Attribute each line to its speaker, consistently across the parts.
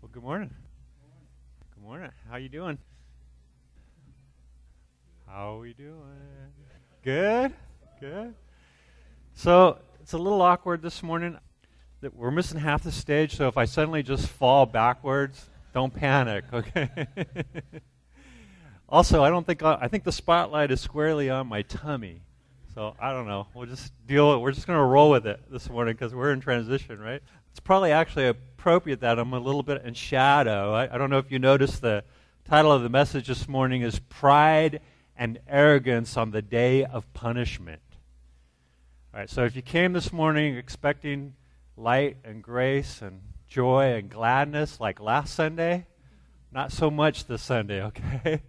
Speaker 1: Well, good morning. Good morning. How you doing? How we doing? Good. Good. So it's a little awkward this morning. That we're missing half the stage. So if I suddenly just fall backwards, don't panic. Okay. also, I don't think I, I think the spotlight is squarely on my tummy. So I don't know. We'll just deal with. We're just going to roll with it this morning because we're in transition, right? It's probably actually appropriate that I'm a little bit in shadow. I, I don't know if you noticed the title of the message this morning is Pride and Arrogance on the Day of Punishment. All right, so if you came this morning expecting light and grace and joy and gladness like last Sunday, not so much this Sunday, okay?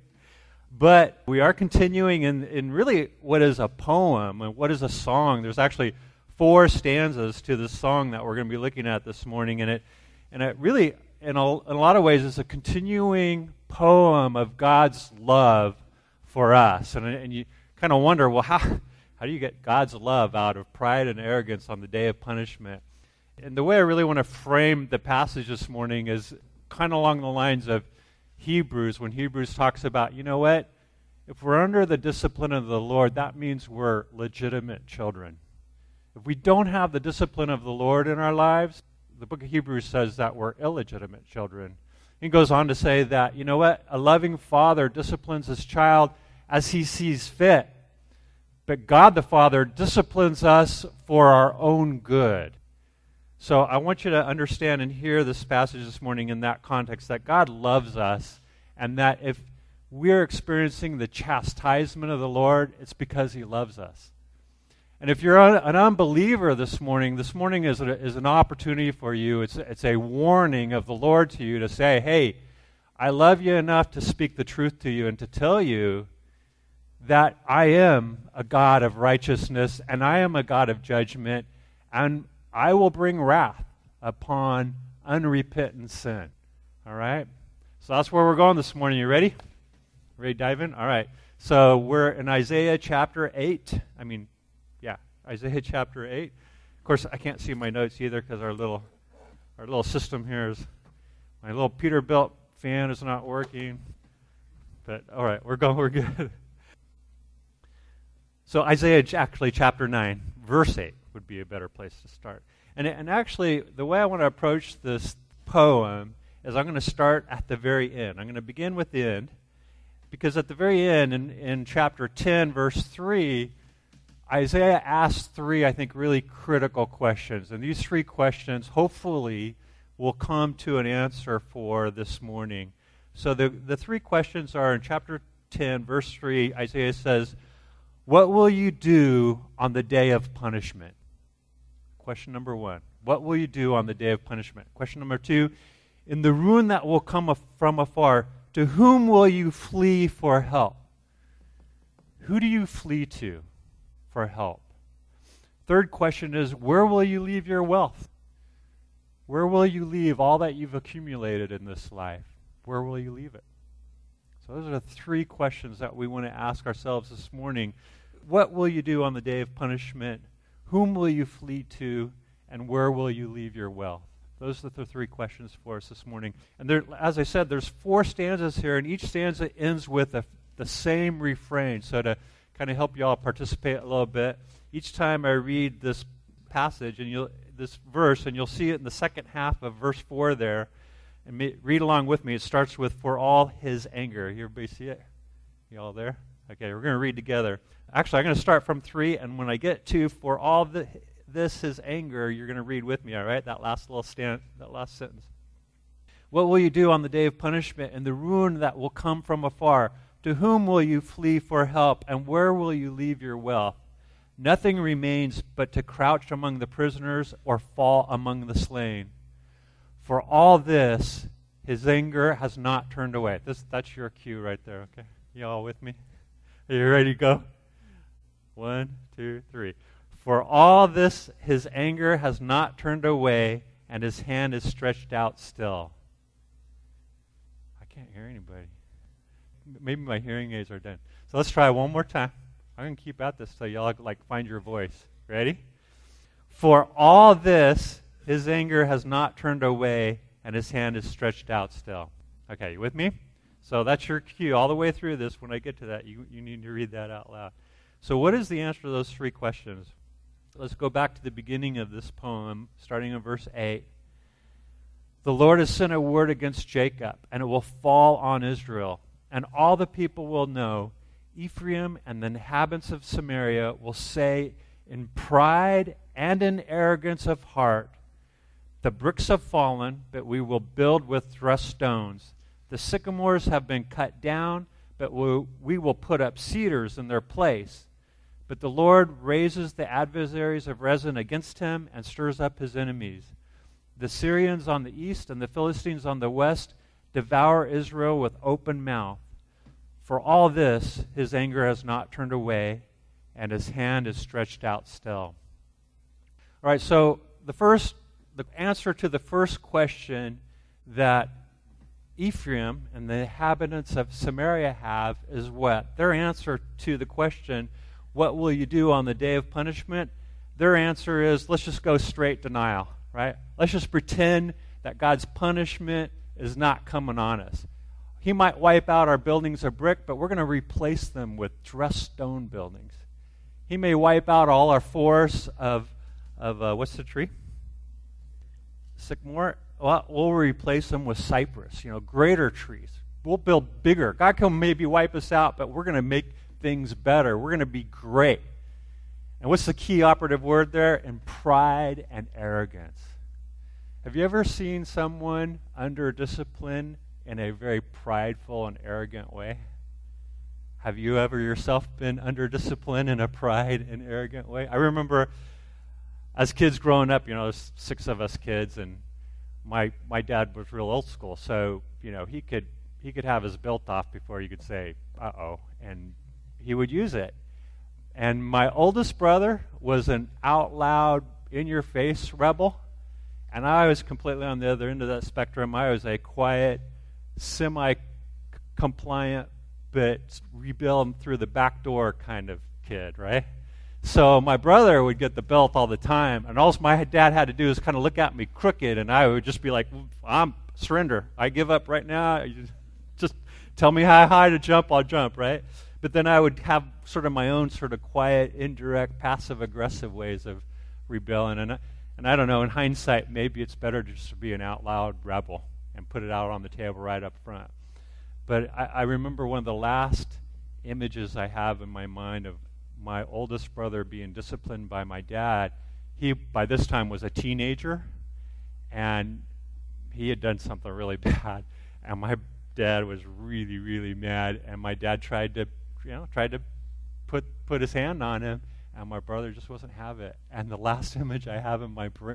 Speaker 1: But we are continuing in, in really what is a poem and what is a song. There's actually four stanzas to the song that we're going to be looking at this morning, and it, and it really, in a, in a lot of ways, is a continuing poem of God's love for us. And, and you kind of wonder, well, how, how do you get God's love out of pride and arrogance on the day of punishment? And the way I really want to frame the passage this morning is kind of along the lines of Hebrews, when Hebrews talks about, you know what? If we're under the discipline of the Lord, that means we're legitimate children. If we don't have the discipline of the Lord in our lives, the book of Hebrews says that we're illegitimate children. He goes on to say that, you know what? A loving father disciplines his child as he sees fit. But God the Father disciplines us for our own good. So I want you to understand and hear this passage this morning in that context that God loves us, and that if we're experiencing the chastisement of the Lord, it's because He loves us. And if you're an unbeliever this morning, this morning is, a, is an opportunity for you. It's, it's a warning of the Lord to you to say, hey, I love you enough to speak the truth to you and to tell you that I am a God of righteousness and I am a God of judgment, and I will bring wrath upon unrepentant sin. All right? So that's where we're going this morning. You ready? Ready to dive in? All right. So we're in Isaiah chapter 8. I mean, yeah, Isaiah chapter 8. Of course, I can't see my notes either because our little, our little system here is, my little Peterbilt fan is not working. But all right, we're going, we're good. So Isaiah actually chapter 9, verse 8 would be a better place to start. And, and actually, the way I want to approach this poem is I'm going to start at the very end. I'm going to begin with the end, because at the very end, in, in chapter 10, verse 3, Isaiah asks three, I think, really critical questions. And these three questions, hopefully, will come to an answer for this morning. So the, the three questions are in chapter 10, verse 3, Isaiah says, What will you do on the day of punishment? Question number one. What will you do on the day of punishment? Question number two. In the ruin that will come from afar, to whom will you flee for help? Who do you flee to for help? Third question is where will you leave your wealth? Where will you leave all that you've accumulated in this life? Where will you leave it? So, those are the three questions that we want to ask ourselves this morning. What will you do on the day of punishment? Whom will you flee to? And where will you leave your wealth? Those are the three questions for us this morning. And there, as I said, there's four stanzas here, and each stanza ends with a, the same refrain. So to kind of help you all participate a little bit, each time I read this passage and you'll this verse, and you'll see it in the second half of verse four there, and me, read along with me. It starts with "For all His anger." You everybody see it? You all there? Okay, we're going to read together. Actually, I'm going to start from three, and when I get to for all the, this his anger, you're going to read with me, all right? That last little stand, that last sentence. What will you do on the day of punishment and the ruin that will come from afar? To whom will you flee for help, and where will you leave your wealth? Nothing remains but to crouch among the prisoners or fall among the slain. For all this, his anger has not turned away. This, that's your cue right there, okay? You all with me? Are you ready to go? One, two, three. For all this, his anger has not turned away, and his hand is stretched out still. I can't hear anybody. Maybe my hearing aids are done. So let's try one more time. I'm going to keep at this so y'all like find your voice. Ready? For all this, his anger has not turned away, and his hand is stretched out still. Okay, you with me? So that's your cue all the way through this. When I get to that, you, you need to read that out loud. So, what is the answer to those three questions? Let's go back to the beginning of this poem, starting in verse 8. The Lord has sent a word against Jacob, and it will fall on Israel. And all the people will know Ephraim and the inhabitants of Samaria will say in pride and in arrogance of heart, The bricks have fallen, but we will build with dressed stones. The sycamores have been cut down, but we will put up cedars in their place. But the Lord raises the adversaries of Rezin against him and stirs up his enemies. The Syrians on the east and the Philistines on the west devour Israel with open mouth. For all this, his anger has not turned away, and his hand is stretched out still. All right, so the first, the answer to the first question that Ephraim and the inhabitants of Samaria have is what? Their answer to the question, what will you do on the day of punishment? Their answer is, let's just go straight denial, right? Let's just pretend that God's punishment is not coming on us. He might wipe out our buildings of brick, but we're going to replace them with dressed stone buildings. He may wipe out all our forests of, of uh, what's the tree? Sycamore. Well, we'll replace them with cypress, you know, greater trees. We'll build bigger. God can maybe wipe us out, but we're going to make things better. We're going to be great. And what's the key operative word there? In pride and arrogance. Have you ever seen someone under discipline in a very prideful and arrogant way? Have you ever yourself been under discipline in a pride and arrogant way? I remember as kids growing up, you know, there's six of us kids, and my my dad was real old school, so you know he could he could have his belt off before you could say "uh oh," and he would use it. And my oldest brother was an out loud, in your face rebel, and I was completely on the other end of that spectrum. I was a quiet, semi compliant, but rebuild through the back door kind of kid, right? So my brother would get the belt all the time, and all my dad had to do is kind of look at me crooked, and I would just be like, "I'm surrender. I give up right now. Just tell me how high to jump, I'll jump." Right? But then I would have sort of my own sort of quiet, indirect, passive aggressive ways of rebelling, and and I don't know. In hindsight, maybe it's better just to be an out loud rebel and put it out on the table right up front. But I, I remember one of the last images I have in my mind of my oldest brother being disciplined by my dad. He, by this time, was a teenager, and he had done something really bad. And my dad was really, really mad. And my dad tried to, you know, tried to put put his hand on him, and my brother just wasn't have it. And the last image I have in my br-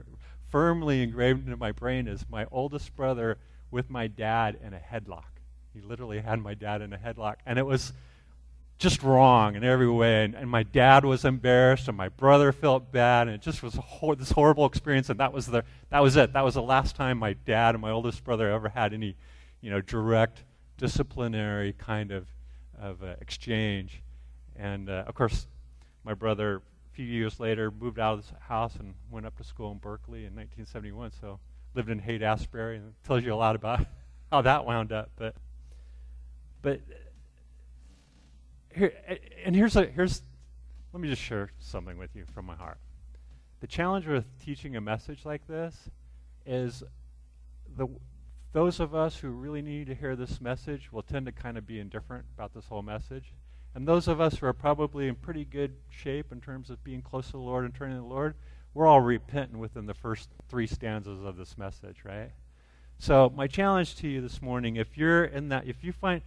Speaker 1: firmly engraved into my brain is my oldest brother with my dad in a headlock. He literally had my dad in a headlock. And it was just wrong in every way. And, and my dad was embarrassed, and my brother felt bad, and it just was this horrible experience. And that was, the, that was it. That was the last time my dad and my oldest brother ever had any, you know, direct disciplinary kind of, of uh, exchange. And uh, of course, my brother, a few years later, moved out of his house and went up to school in Berkeley in 1971. So lived in Haight Ashbury, and tells you a lot about how that wound up. But but here, and here's a, here's let me just share something with you from my heart. The challenge with teaching a message like this is the those of us who really need to hear this message will tend to kind of be indifferent about this whole message. And those of us who are probably in pretty good shape in terms of being close to the Lord and turning to the Lord, we're all repentant within the first three stanzas of this message, right? So, my challenge to you this morning, if you're in that, if you find,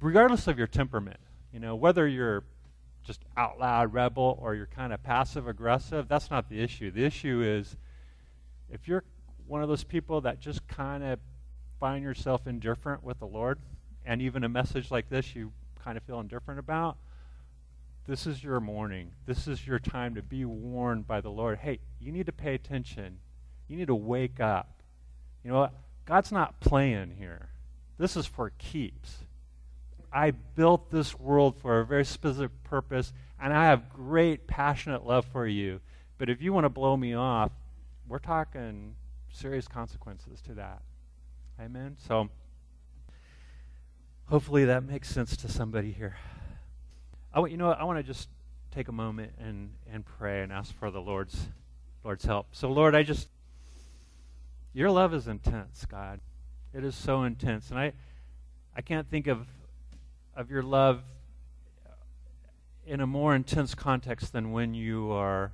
Speaker 1: regardless of your temperament, you know, whether you're just out loud rebel or you're kind of passive aggressive, that's not the issue. The issue is if you're one of those people that just kind of find yourself indifferent with the Lord, and even a message like this you kind of feel indifferent about, this is your morning. This is your time to be warned by the Lord. Hey, you need to pay attention. You need to wake up. You know what? God's not playing here. This is for keeps. I built this world for a very specific purpose, and I have great, passionate love for you. But if you want to blow me off, we're talking serious consequences to that. Amen. So hopefully that makes sense to somebody here. I want you know I want to just take a moment and and pray and ask for the Lord's Lord's help. So Lord, I just your love is intense, God. It is so intense, and I I can't think of of your love in a more intense context than when you are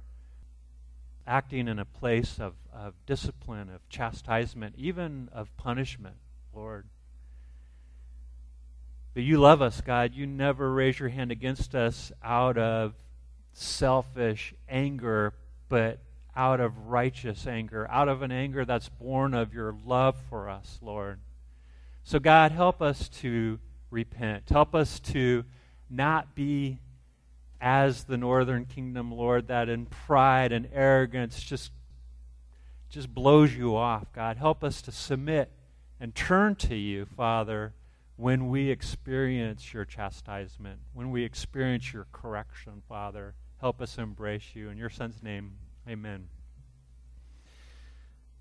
Speaker 1: acting in a place of, of discipline, of chastisement, even of punishment, Lord. But you love us, God. You never raise your hand against us out of selfish anger, but out of righteous anger, out of an anger that's born of your love for us, Lord. So, God, help us to repent. Help us to not be as the northern kingdom, Lord, that in pride and arrogance just, just blows you off. God, help us to submit and turn to you, Father, when we experience your chastisement, when we experience your correction, Father. Help us embrace you. In your Son's name, amen.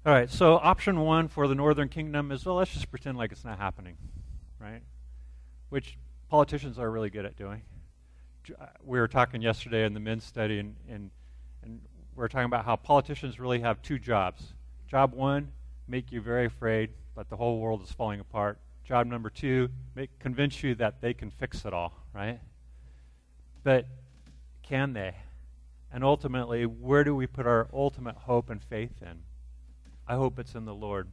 Speaker 1: All right, so option one for the northern kingdom is well, let's just pretend like it's not happening, right? Which politicians are really good at doing. Uh, we were talking yesterday in the men's study, and, and, and we were talking about how politicians really have two jobs. Job one, make you very afraid that the whole world is falling apart. Job number two, make, convince you that they can fix it all, right? But can they? And ultimately, where do we put our ultimate hope and faith in? I hope it's in the Lord.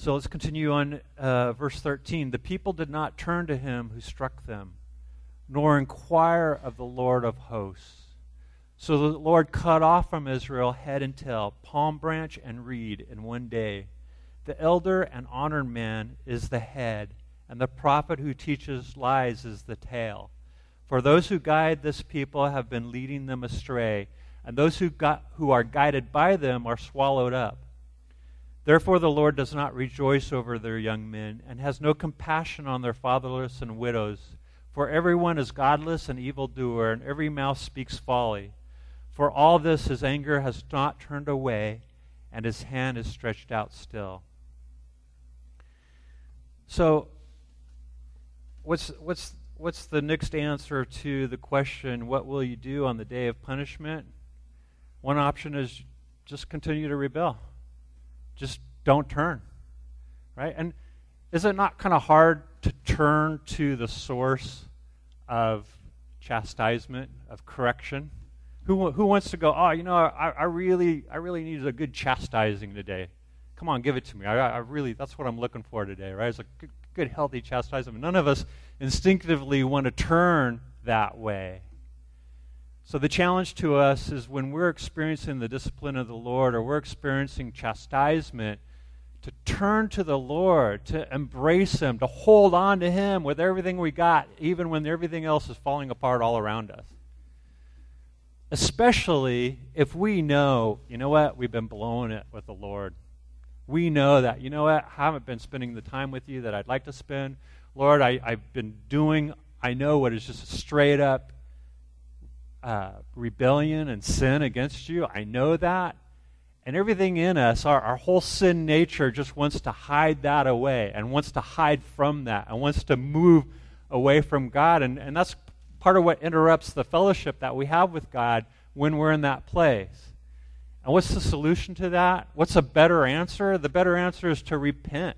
Speaker 1: So let's continue on uh, verse 13. The people did not turn to him who struck them, nor inquire of the Lord of hosts. So the Lord cut off from Israel head and tail, palm branch and reed in one day. The elder and honored man is the head, and the prophet who teaches lies is the tail. For those who guide this people have been leading them astray, and those who, got, who are guided by them are swallowed up. Therefore, the Lord does not rejoice over their young men, and has no compassion on their fatherless and widows. For everyone is godless and evildoer, and every mouth speaks folly. For all this, his anger has not turned away, and his hand is stretched out still. So, what's, what's, what's the next answer to the question, what will you do on the day of punishment? One option is just continue to rebel just don't turn. Right? And is it not kind of hard to turn to the source of chastisement, of correction? Who, who wants to go, oh, you know, I, I really I really need a good chastising today. Come on, give it to me. I, I really, that's what I'm looking for today, right? It's a good, good, healthy chastisement. None of us instinctively want to turn that way. So, the challenge to us is when we're experiencing the discipline of the Lord or we're experiencing chastisement, to turn to the Lord, to embrace Him, to hold on to Him with everything we got, even when everything else is falling apart all around us. Especially if we know, you know what, we've been blowing it with the Lord. We know that, you know what, I haven't been spending the time with you that I'd like to spend. Lord, I, I've been doing, I know what is just straight up uh, rebellion and sin against you. I know that. And everything in us, our, our whole sin nature just wants to hide that away and wants to hide from that and wants to move away from God. And, and that's part of what interrupts the fellowship that we have with God when we're in that place. And what's the solution to that? What's a better answer? The better answer is to repent,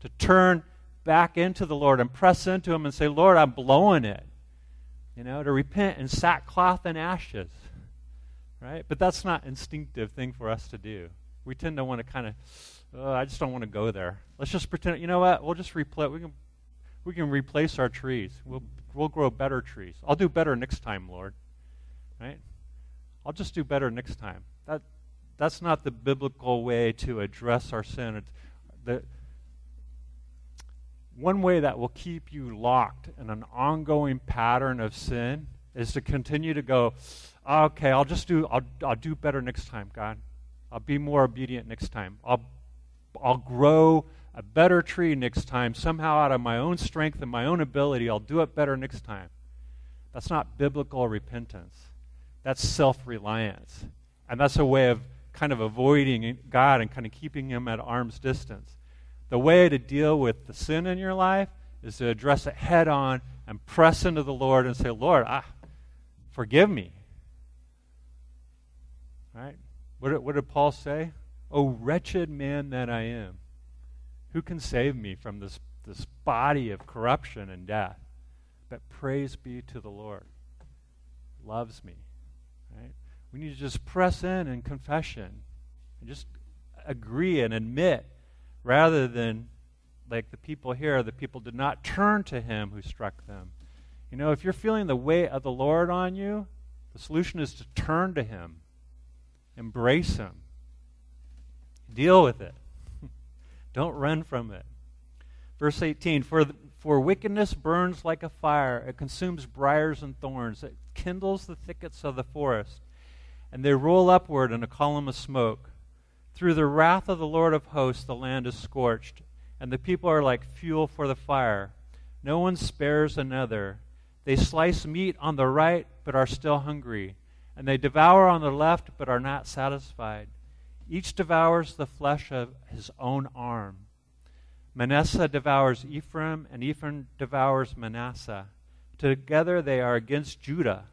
Speaker 1: to turn back into the Lord and press into Him and say, Lord, I'm blowing it. You know, to repent in sackcloth and ashes. Right? But that's not instinctive thing for us to do. We tend to want to kind of, oh, I just don't want to go there. Let's just pretend, you know what? We'll just replace, we can, we can replace our trees. We'll, we'll grow better trees. I'll do better next time, Lord. Right? I'll just do better next time. That, that's not the biblical way to address our sin. It's the, one way that will keep you locked in an ongoing pattern of sin is to continue to go, okay, I'll just do, I'll, I'll do better next time, God. I'll be more obedient next time. I'll, I'll grow a better tree next time. Somehow, out of my own strength and my own ability, I'll do it better next time. That's not biblical repentance. That's self reliance. And that's a way of kind of avoiding God and kind of keeping Him at arm's distance. The way to deal with the sin in your life is to address it head on and press into the Lord and say, Lord, ah, forgive me. Right? What did, what did Paul say? Oh, wretched man that I am. Who can save me from this, this body of corruption and death? But praise be to the Lord. Loves me. Right? We need to just press in in confession and just agree and admit rather than like the people here, the people did not turn to him who struck them. You know, if you're feeling the weight of the Lord on you, the solution is to turn to him, embrace him, deal with it. Don't run from it. Verse 18 For, for wickedness burns like a fire, it consumes briars and thorns, it kindles the thickets of the forest, and they roll upward in a column of smoke. Through the wrath of the Lord of hosts, the land is scorched, and the people are like fuel for the fire. No one spares another. They slice meat on the right, but are still hungry, and they devour on the left, but are not satisfied. Each devours the flesh of his own arm. Manasseh devours Ephraim, and Ephraim devours Manasseh. Together they are against Judah.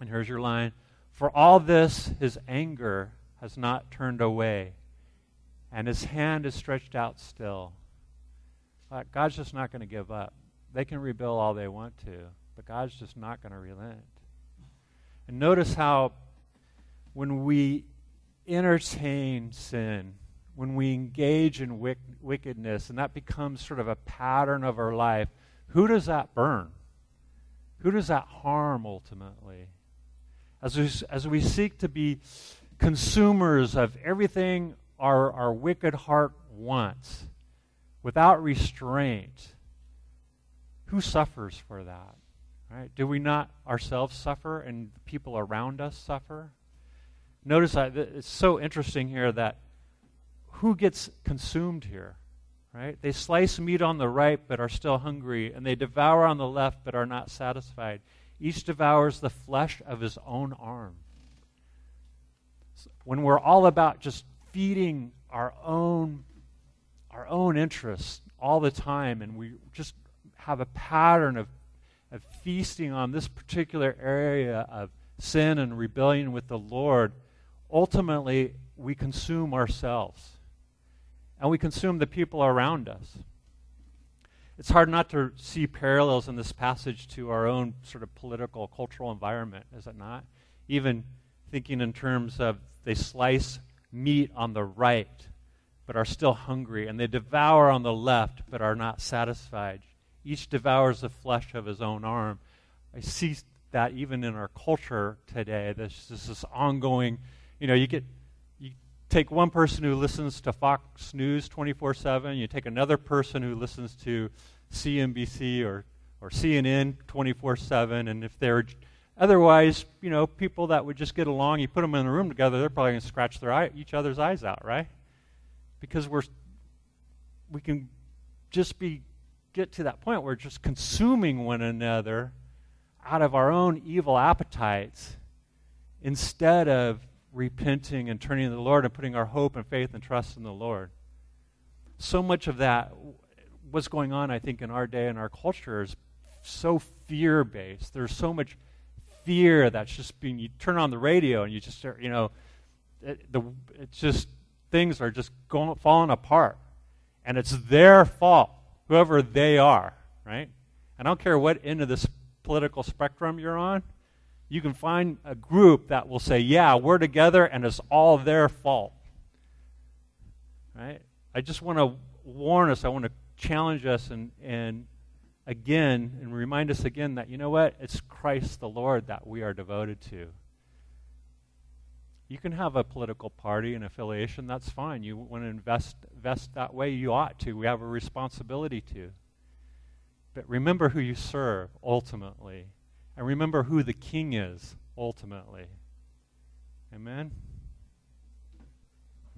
Speaker 1: And here's your line For all this, his anger has not turned away, and his hand is stretched out still. God's just not going to give up. They can rebuild all they want to, but God's just not going to relent. And notice how when we entertain sin, when we engage in wick- wickedness, and that becomes sort of a pattern of our life, who does that burn? Who does that harm ultimately? As we, as we seek to be consumers of everything our, our wicked heart wants without restraint, who suffers for that? Right? Do we not ourselves suffer and the people around us suffer? Notice that it's so interesting here that who gets consumed here? Right? They slice meat on the right but are still hungry, and they devour on the left but are not satisfied. Each devours the flesh of his own arm when we're all about just feeding our own our own interests all the time and we just have a pattern of, of feasting on this particular area of sin and rebellion with the Lord, ultimately we consume ourselves and we consume the people around us. It's hard not to see parallels in this passage to our own sort of political, cultural environment, is it not? Even thinking in terms of they slice meat on the right, but are still hungry, and they devour on the left, but are not satisfied. Each devours the flesh of his own arm. I see that even in our culture today. There's just this ongoing, you know, you get you take one person who listens to Fox News 24/7, you take another person who listens to CNBC or or CNN 24/7, and if they're Otherwise, you know, people that would just get along, you put them in a room together, they're probably going to scratch their eye, each other's eyes out, right? Because we're we can just be get to that point where we're just consuming one another out of our own evil appetites instead of repenting and turning to the Lord and putting our hope and faith and trust in the Lord. So much of that, what's going on, I think, in our day and our culture is so fear based. There's so much fear that's just being, you turn on the radio and you just start, you know, it, the, it's just, things are just going, falling apart. And it's their fault, whoever they are, right? I don't care what end of this political spectrum you're on. You can find a group that will say, yeah, we're together and it's all their fault. Right? I just want to warn us, I want to challenge us and, and again and remind us again that, you know what? It's Christ the Lord that we are devoted to. You can have a political party and affiliation, that's fine. You want to invest, invest that way, you ought to. We have a responsibility to. But remember who you serve ultimately. And remember who the king is ultimately. Amen?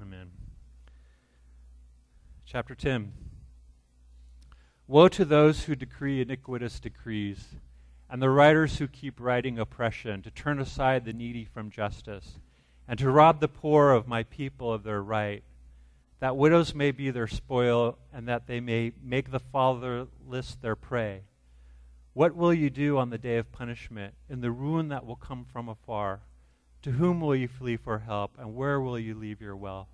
Speaker 1: Amen. Chapter 10. Woe to those who decree iniquitous decrees, and the writers who keep writing oppression, to turn aside the needy from justice, and to rob the poor of my people of their right, that widows may be their spoil, and that they may make the fatherless their prey. What will you do on the day of punishment, in the ruin that will come from afar? To whom will you flee for help, and where will you leave your wealth?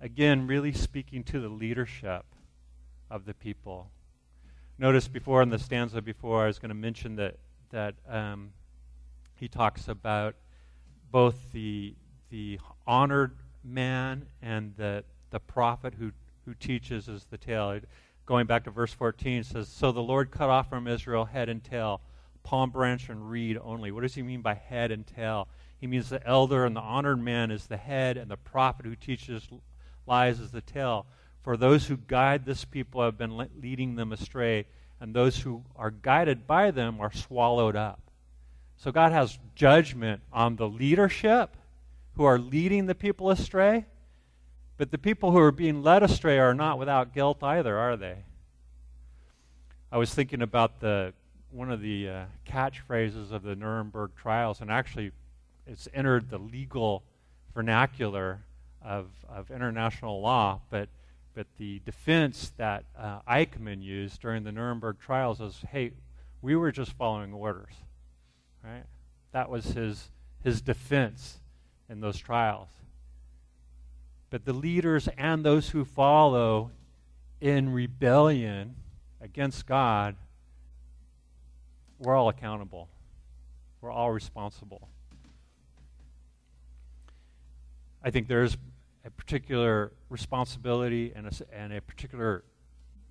Speaker 1: Again, really speaking to the leadership of the people. Notice before in the stanza before, I was going to mention that that um, he talks about both the the honored man and the the prophet who who teaches as the tail. Going back to verse 14, says, "So the Lord cut off from Israel head and tail, palm branch and reed only." What does he mean by head and tail? He means the elder and the honored man is the head, and the prophet who teaches lies is the tail. For those who guide this people have been leading them astray, and those who are guided by them are swallowed up. So God has judgment on the leadership who are leading the people astray, but the people who are being led astray are not without guilt either, are they? I was thinking about the one of the uh, catchphrases of the Nuremberg trials, and actually, it's entered the legal vernacular of, of international law, but but the defense that uh, Eichmann used during the Nuremberg trials was, "Hey, we were just following orders." Right? That was his his defense in those trials. But the leaders and those who follow in rebellion against God, we're all accountable. We're all responsible. I think there's a particular responsibility and a, and a particular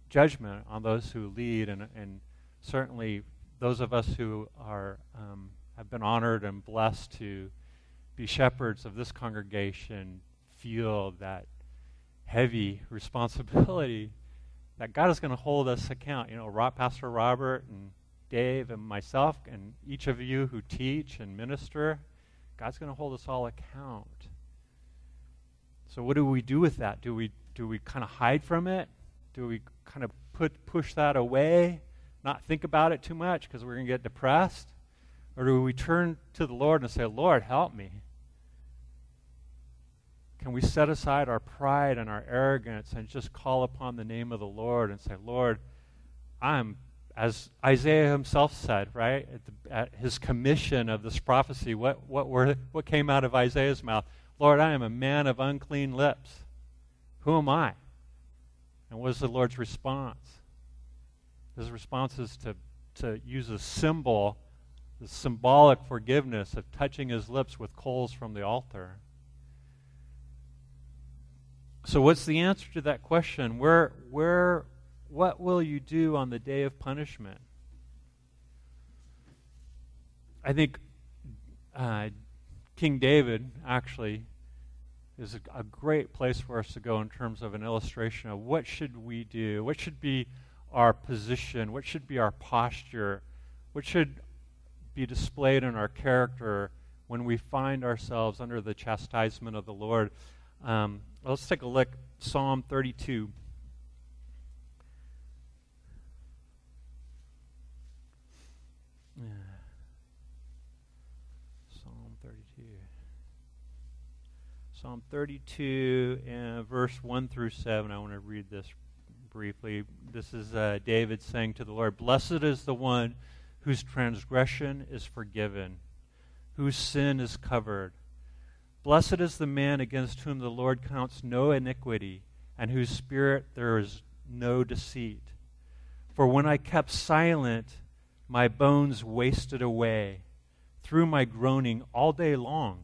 Speaker 1: judgment on those who lead, and, and certainly those of us who are um, have been honored and blessed to be shepherds of this congregation feel that heavy responsibility that God is going to hold us account. You know, Pastor Robert and Dave and myself and each of you who teach and minister, God's going to hold us all account. So what do we do with that? Do we do we kind of hide from it? Do we kind of put push that away, not think about it too much because we're going to get depressed? Or do we turn to the Lord and say, "Lord, help me." Can we set aside our pride and our arrogance and just call upon the name of the Lord and say, "Lord, I'm as Isaiah himself said, right, at, the, at, his commission of this prophecy, what, what, were, what came out of Isaiah's mouth? Lord, I am a man of unclean lips. Who am I? And what is the Lord's response? His response is to, to use a symbol, the symbolic forgiveness of touching his lips with coals from the altar. So, what's the answer to that question? Where, where, what will you do on the day of punishment? I think uh, King David actually is a, a, great place for us to go in terms of an illustration of what should we do, what should be our position, what should be our posture, what should be displayed in our character when we find ourselves under the chastisement of the Lord. Um, let's take a look. Psalm 32. Psalm 32, and verse 1 through 7. I want to read this briefly. This is uh, David saying to the Lord, Blessed is the one whose transgression is forgiven, whose sin is covered. Blessed is the man against whom the Lord counts no iniquity, and whose spirit there is no deceit. For when I kept silent, my bones wasted away through my groaning all day long.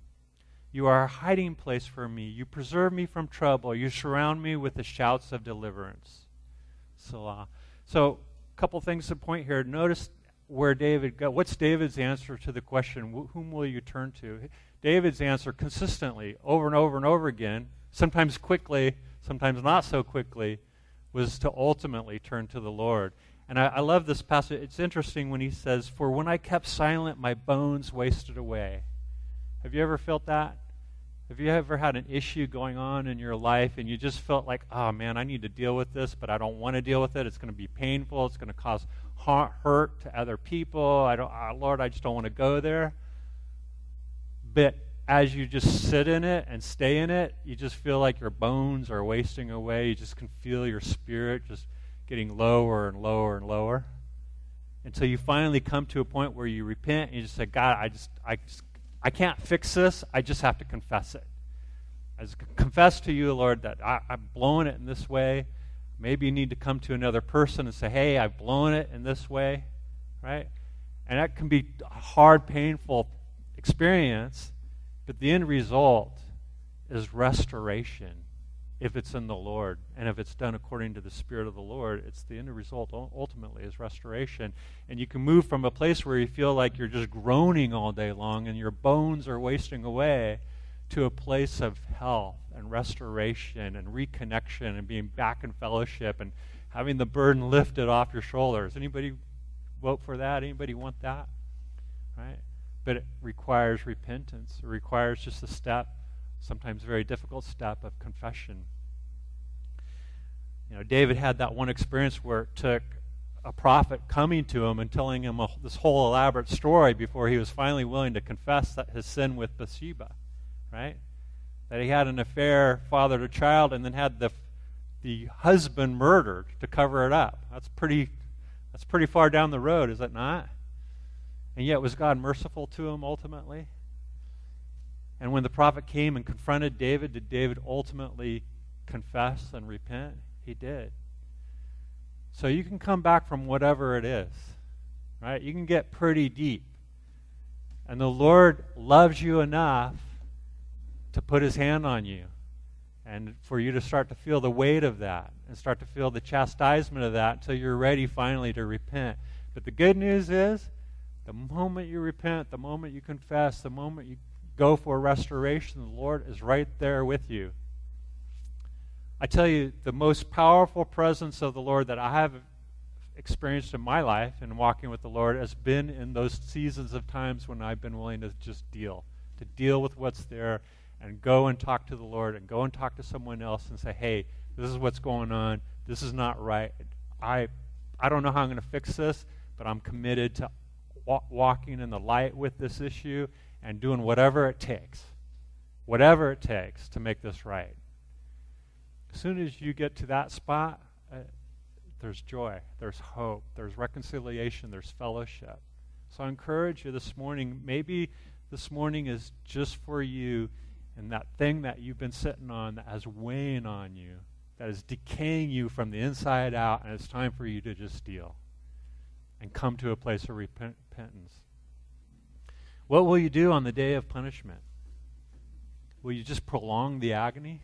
Speaker 1: You are a hiding place for me. You preserve me from trouble. You surround me with the shouts of deliverance. Selah. So, a couple things to point here. Notice where David got. What's David's answer to the question, whom will you turn to? David's answer consistently, over and over and over again, sometimes quickly, sometimes not so quickly, was to ultimately turn to the Lord. And I, I, love this passage. It's interesting when he says, For when I kept silent, my bones wasted away. Have you ever felt that? Have you ever had an issue going on in your life and you just felt like, oh man, I need to deal with this, but I don't want to deal with it. It's going to be painful. It's going to cause hurt to other people. I don't, oh, Lord, I just don't want to go there. But as you just sit in it and stay in it, you just feel like your bones are wasting away. You just can feel your spirit just getting lower and lower and lower until you finally come to a point where you repent and you just say, God, I just, I just, I can't fix this. I just have to confess it. I just confess to you, Lord, that I, I'm blowing it in this way. Maybe you need to come to another person and say, hey, I've blown it in this way, right? And that can be a hard, painful experience, but the end result is restoration if it's in the Lord. And if it's done according to the Spirit of the Lord, it's the end result ultimately is restoration. And you can move from a place where you feel like you're just groaning all day long and your bones are wasting away to a place of health and restoration and reconnection and being back in fellowship and having the burden lifted off your shoulders. Anybody vote for that? Anybody want that? Right? But it requires repentance. It requires just a step, sometimes very difficult step of confession. You know, David had that one experience where it took a prophet coming to him and telling him a, this whole elaborate story before he was finally willing to confess that his sin with Bathsheba right? That he had an affair, fathered a child, and then had the the husband murdered to cover it up. That's pretty that's pretty far down the road, is it not? And yet was God merciful to him ultimately? And when the prophet came and confronted David, did David ultimately confess and repent? He did. So you can come back from whatever it is, right? You can get pretty deep. And the Lord loves you enough to put his hand on you and for you to start to feel the weight of that and start to feel the chastisement of that until you're ready finally to repent. But the good news is, the moment you repent, the moment you confess, the moment you go for restoration, the Lord is right there with you. I tell you, the most powerful presence of the Lord that I have experienced in my life in walking with the Lord has been in those seasons of times when I've been willing to just deal, to deal with what's there and go and talk to the Lord and go and talk to someone else and say, hey, this is what's going on. This is not right. I, I don't know how I'm going to fix this, but I'm committed to wa- walking in the light with this issue and doing whatever it takes, whatever it takes to make this right. As soon as you get to that spot, uh, there's joy, there's hope, there's reconciliation, there's fellowship. So I encourage you this morning, maybe this morning is just for you and that thing that you've been sitting on that is weighing on you, that is decaying you from the inside out, and it's time for you to just deal and come to a place of repentance. What will you do on the day of punishment? Will you just prolong the agony?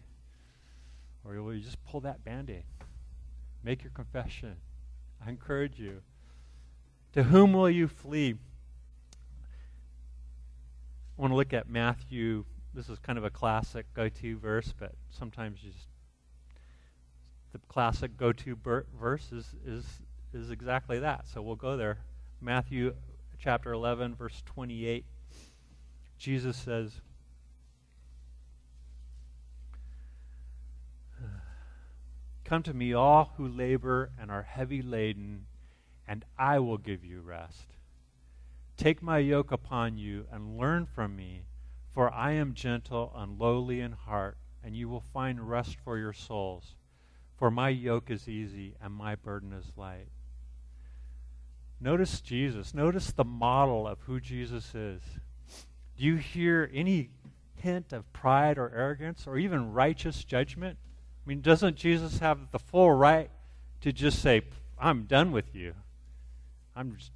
Speaker 1: Or will you just pull that band aid? Make your confession. I encourage you. To whom will you flee? I want to look at Matthew this is kind of a classic go-to verse, but sometimes you just the classic go-to ber- verse is, is is exactly that. So we'll go there. Matthew chapter 11 verse 28. Jesus says Come to me all who labor and are heavy laden, and I will give you rest. Take my yoke upon you and learn from me for I am gentle and lowly in heart, and you will find rest for your souls. For my yoke is easy and my burden is light. Notice Jesus. Notice the model of who Jesus is. Do you hear any hint of pride or arrogance or even righteous judgment? I mean, doesn't Jesus have the full right to just say, I'm done with you? I'm just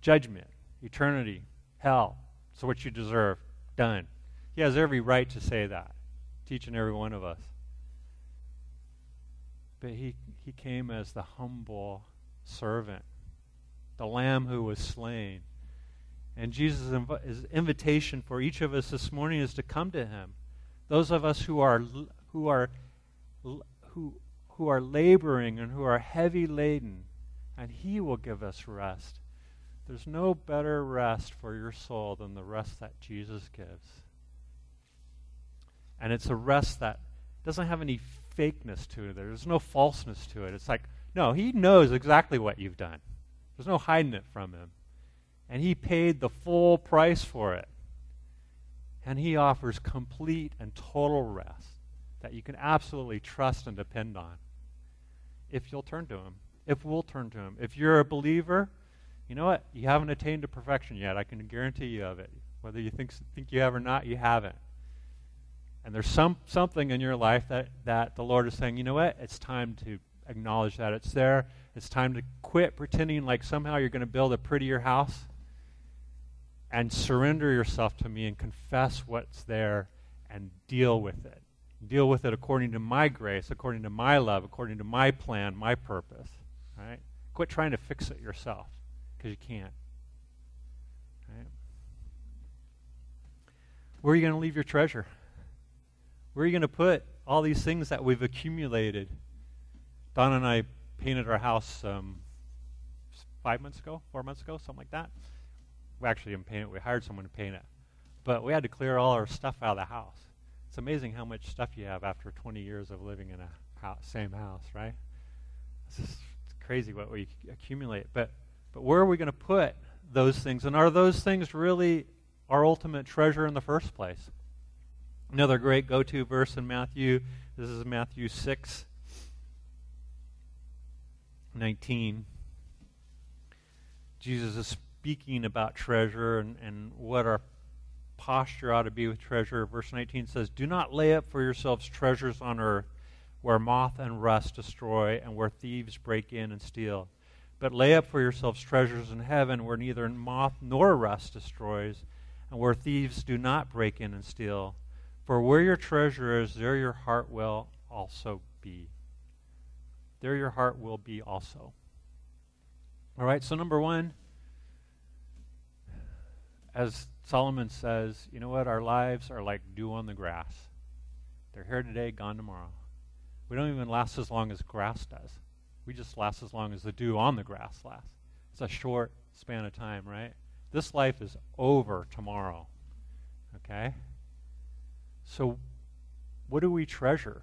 Speaker 1: judgment, eternity, hell. It's what you deserve done. He has every right to say that, each and every one of us. But he, he came as the humble servant, the lamb who was slain. And Jesus' inv- invitation for each of us this morning is to come to him, Those of us who are who are who who are laboring and who are heavy laden, and he will give us rest. There's no better rest for your soul than the rest that Jesus gives. And it's a rest that doesn't have any fakeness to it. There's no falseness to it. It's like, no, he knows exactly what you've done. There's no hiding it from him. And he paid the full price for it. And he offers complete and total rest that you can absolutely trust and depend on if you'll turn to him, if we'll turn to him. If you're a believer, you know what? You haven't attained to perfection yet. I can guarantee you of it. Whether you think, think you have or not, you haven't. And there's some something in your life that, that the Lord is saying, you know what? It's time to acknowledge that it's there. It's time to quit pretending like somehow you're going to build a prettier house and surrender yourself to me and confess what's there and deal with it. Deal with it according to my grace, according to my love, according to my plan, my purpose. Right? Quit trying to fix it yourself because you can't. Right? Where are you going to leave your treasure? Where are you going to put all these things that we've accumulated? Don and I painted our house um, five months ago, four months ago, something like that. We actually didn't paint it. We hired someone to paint it. But we had to clear all our stuff out of the house. It's amazing how much stuff you have after 20 years of living in a house, same house, right? It's just crazy what we accumulate. But, but where are we going to put those things? And are those things really our ultimate treasure in the first place? Another great go to verse in Matthew. This is Matthew 6 19. Jesus is speaking about treasure and, and what our posture ought to be with treasure. Verse 19 says, Do not lay up for yourselves treasures on earth where moth and rust destroy and where thieves break in and steal. But lay up for yourselves treasures in heaven where neither moth nor rust destroys and where thieves do not break in and steal. For where your treasure is, there your heart will also be. There your heart will be also. All right, so number one, as Solomon says, you know what? Our lives are like dew on the grass. They're here today, gone tomorrow. We don't even last as long as grass does. We just last as long as the dew on the grass lasts. It's a short span of time, right? This life is over tomorrow. Okay? So, what do we treasure?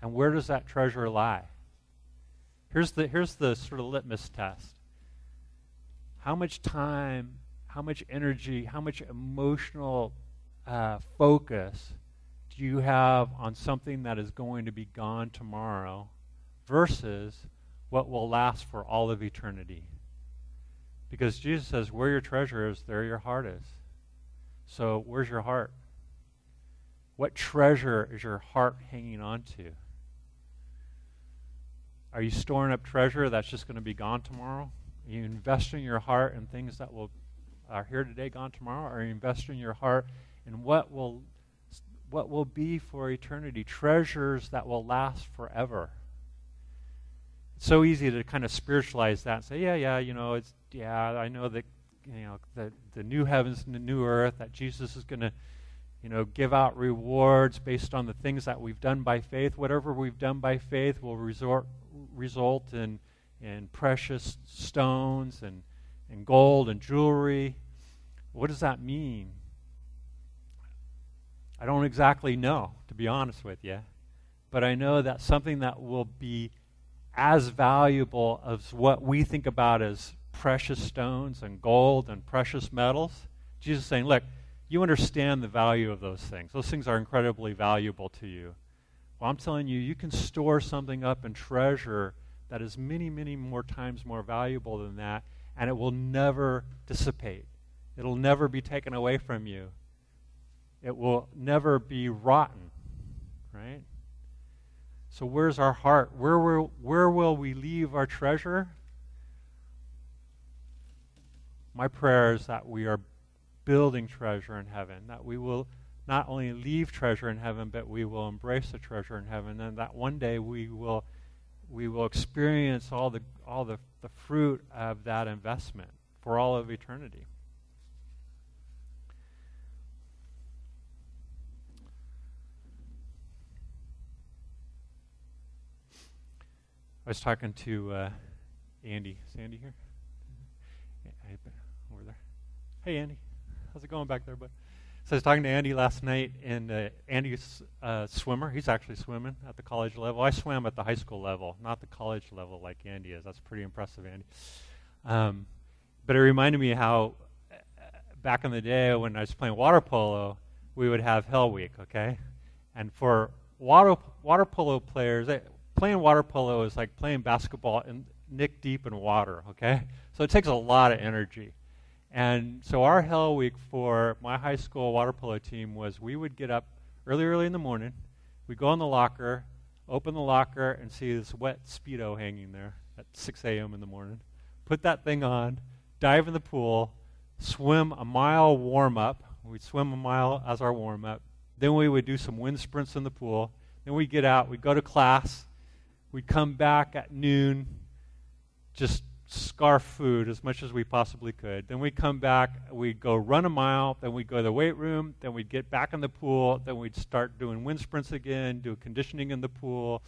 Speaker 1: And where does that treasure lie? Here's the, here's the sort of litmus test. How much time, how much energy, how much emotional uh, focus do you have on something that is going to be gone tomorrow versus what will last for all of eternity? Because Jesus says, where your treasure is, there your heart is. So, where's your heart? What treasure is your heart hanging on to? Are you storing up treasure that's just going to be gone tomorrow? Are you investing your heart in things that will are here today, gone tomorrow? Are you investing your heart in what will what will be for eternity? Treasures that will last forever. It's so easy to kind of spiritualize that and say, yeah, yeah, you know, it's yeah, I know that you know the the new heavens and the new earth that Jesus is going to you know, give out rewards based on the things that we've done by faith. Whatever we've done by faith will resort, result in, in precious stones and, and gold and jewelry. What does that mean? I don't exactly know, to be honest with you. But I know that something that will be as valuable as what we think about as precious stones and gold and precious metals. Jesus is saying, look, you understand the value of those things. Those things are incredibly valuable to you. Well, I'm telling you, you can store something up and treasure that is many, many more times more valuable than that, and it will never dissipate. It'll never be taken away from you. It will never be rotten, right? So, where's our heart? Where will, where will we leave our treasure? My prayer is that we are building treasure in heaven, that we will not only leave treasure in heaven, but we will embrace the treasure in heaven, and that one day we will we will experience all the all the, the fruit of that investment for all of eternity. I was talking to uh, Andy. Is Andy here? Over there. Hey, Andy. How's it going back there, bud? So I was talking to Andy last night, and uh, Andy's a uh, swimmer. He's actually swimming at the college level. I swam at the high school level, not the college level like Andy is. That's pretty impressive, Andy. Um, but it reminded me how uh, back in the day when I was playing water polo, we would have Hell Week, okay? And for water water polo players, playing water polo is like playing basketball and nick deep in water, okay? So it takes a lot of energy. And so our hell week for my high school water polo team was we would get up early, early in the morning. We'd go in the locker, open the locker, and see this wet Speedo hanging there at 6 a.m. in the morning. Put that thing on, dive in the pool, swim a mile warm up. We'd swim a mile as our warm up. Then we would do some wind sprints in the pool. Then we'd get out, we'd go to class. We'd come back at noon, just scarf food as much as we possibly could. Then we'd come back, we'd go run a mile, then we'd go to the weight room, then we'd get back in the pool, then we'd start doing wind sprints again, do conditioning in the pool.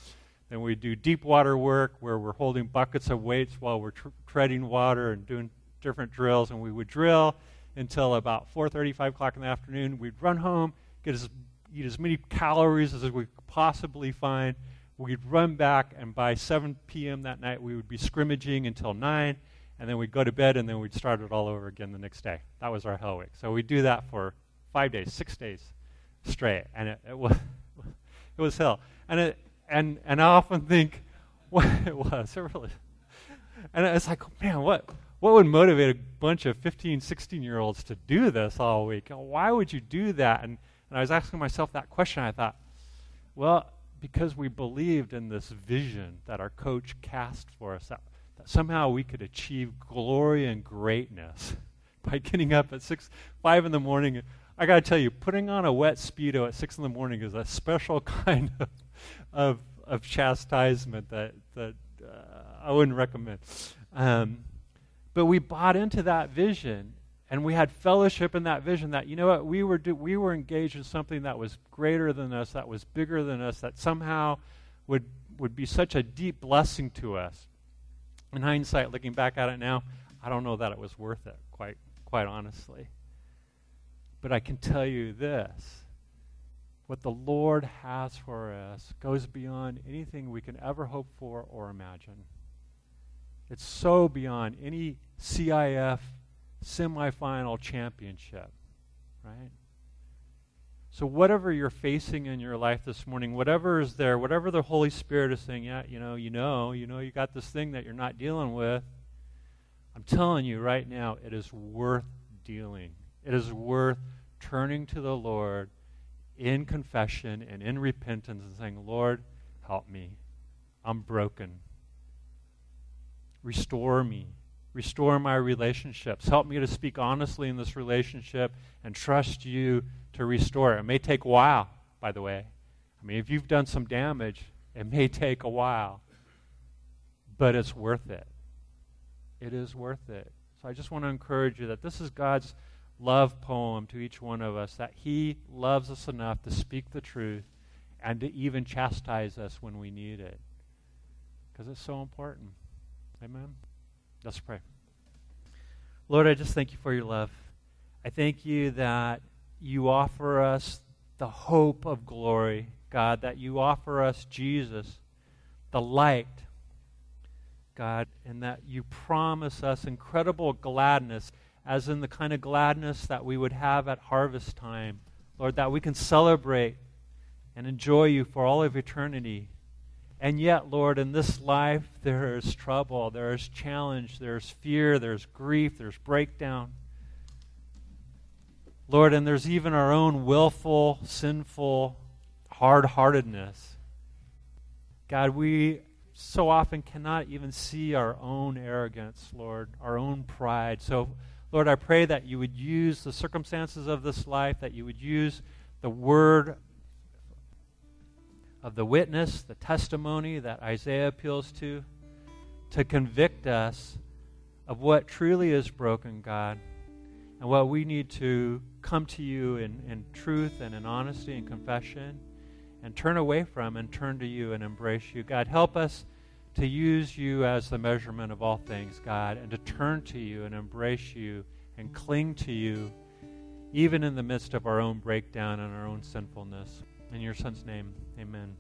Speaker 1: Then we'd do deep water work where we're holding buckets of weights while we're tr- treading water and doing different drills. And we would drill until about 4:30, 5 o'clock in the afternoon. We'd run home, get as, eat as many calories as we could possibly find, We'd run back, and by 7 p.m. that night, we would be scrimmaging until 9, and then we'd go to bed, and then we'd start it all over again the next day. That was our hell week. So we'd do that for five days, six days straight, and it, it was it was hell. And it and and I often think what it was. It really, and it's like, man, what what would motivate a bunch of 15, 16 year olds to do this all week? Why would you do that? And and I was asking myself that question. I thought, well, because we believed in this vision that our coach cast for us, that, that somehow we could achieve glory and greatness by getting up at six, five in the morning. I got to tell you, putting on a wet speedo at six in the morning is a special kind of of, of chastisement that that uh, I wouldn't recommend. Um, but we bought into that vision, and we had fellowship in that vision that you know what we were do, we were engaged in something that was greater than us that was bigger than us that somehow would would be such a deep blessing to us. In hindsight looking back at it now i don't know that it was worth it quite quite honestly. But i can tell you this what the lord has for us goes beyond anything we can ever hope for or imagine. It's so beyond any CIF semifinal championship, right? So, whatever you're facing in your life this morning, whatever is there, whatever the Holy Spirit is saying, yeah, you know, you know, you know, you got this thing that you're not dealing with, I'm telling you right now, it is worth dealing. It is worth turning to the Lord in confession and in repentance and saying, Lord, help me. I'm broken. Restore me. Restore my relationships. Help me to speak honestly in this relationship and trust you to restore it. It may take a while, by the way. I mean, if you've done some damage, it may take a while, but it's worth it. It is worth it. So I just want to encourage you that this is God's love poem to each one of us, that He loves us enough to speak the truth and to even chastise us when we need it. Because it's so important. Amen. Let's pray. Lord, I just thank you for your love. I thank you that you offer us the hope of glory, God, that you offer us Jesus, the light, God, and that you promise us incredible gladness, as in the kind of gladness that we would have at harvest time. Lord, that we can celebrate and enjoy you for all of eternity. And yet, Lord, in this life, there is trouble, there is challenge, there's fear, there's grief, there's breakdown. Lord, and there's even our own willful, sinful, hard heartedness. God, we so often cannot even see our own arrogance, Lord, our own pride. So, Lord, I pray that you would use the circumstances of this life, that you would use the word of the witness, the testimony that Isaiah appeals to, to convict us of what truly is broken, God, and what we need to come to you in, in truth and in honesty and confession and turn away from and turn to you and embrace you. God, help us to use you as the measurement of all things, God, and to turn to you and embrace you and cling to you, even in the midst of our own breakdown and our own sinfulness. In your Son's name, amen.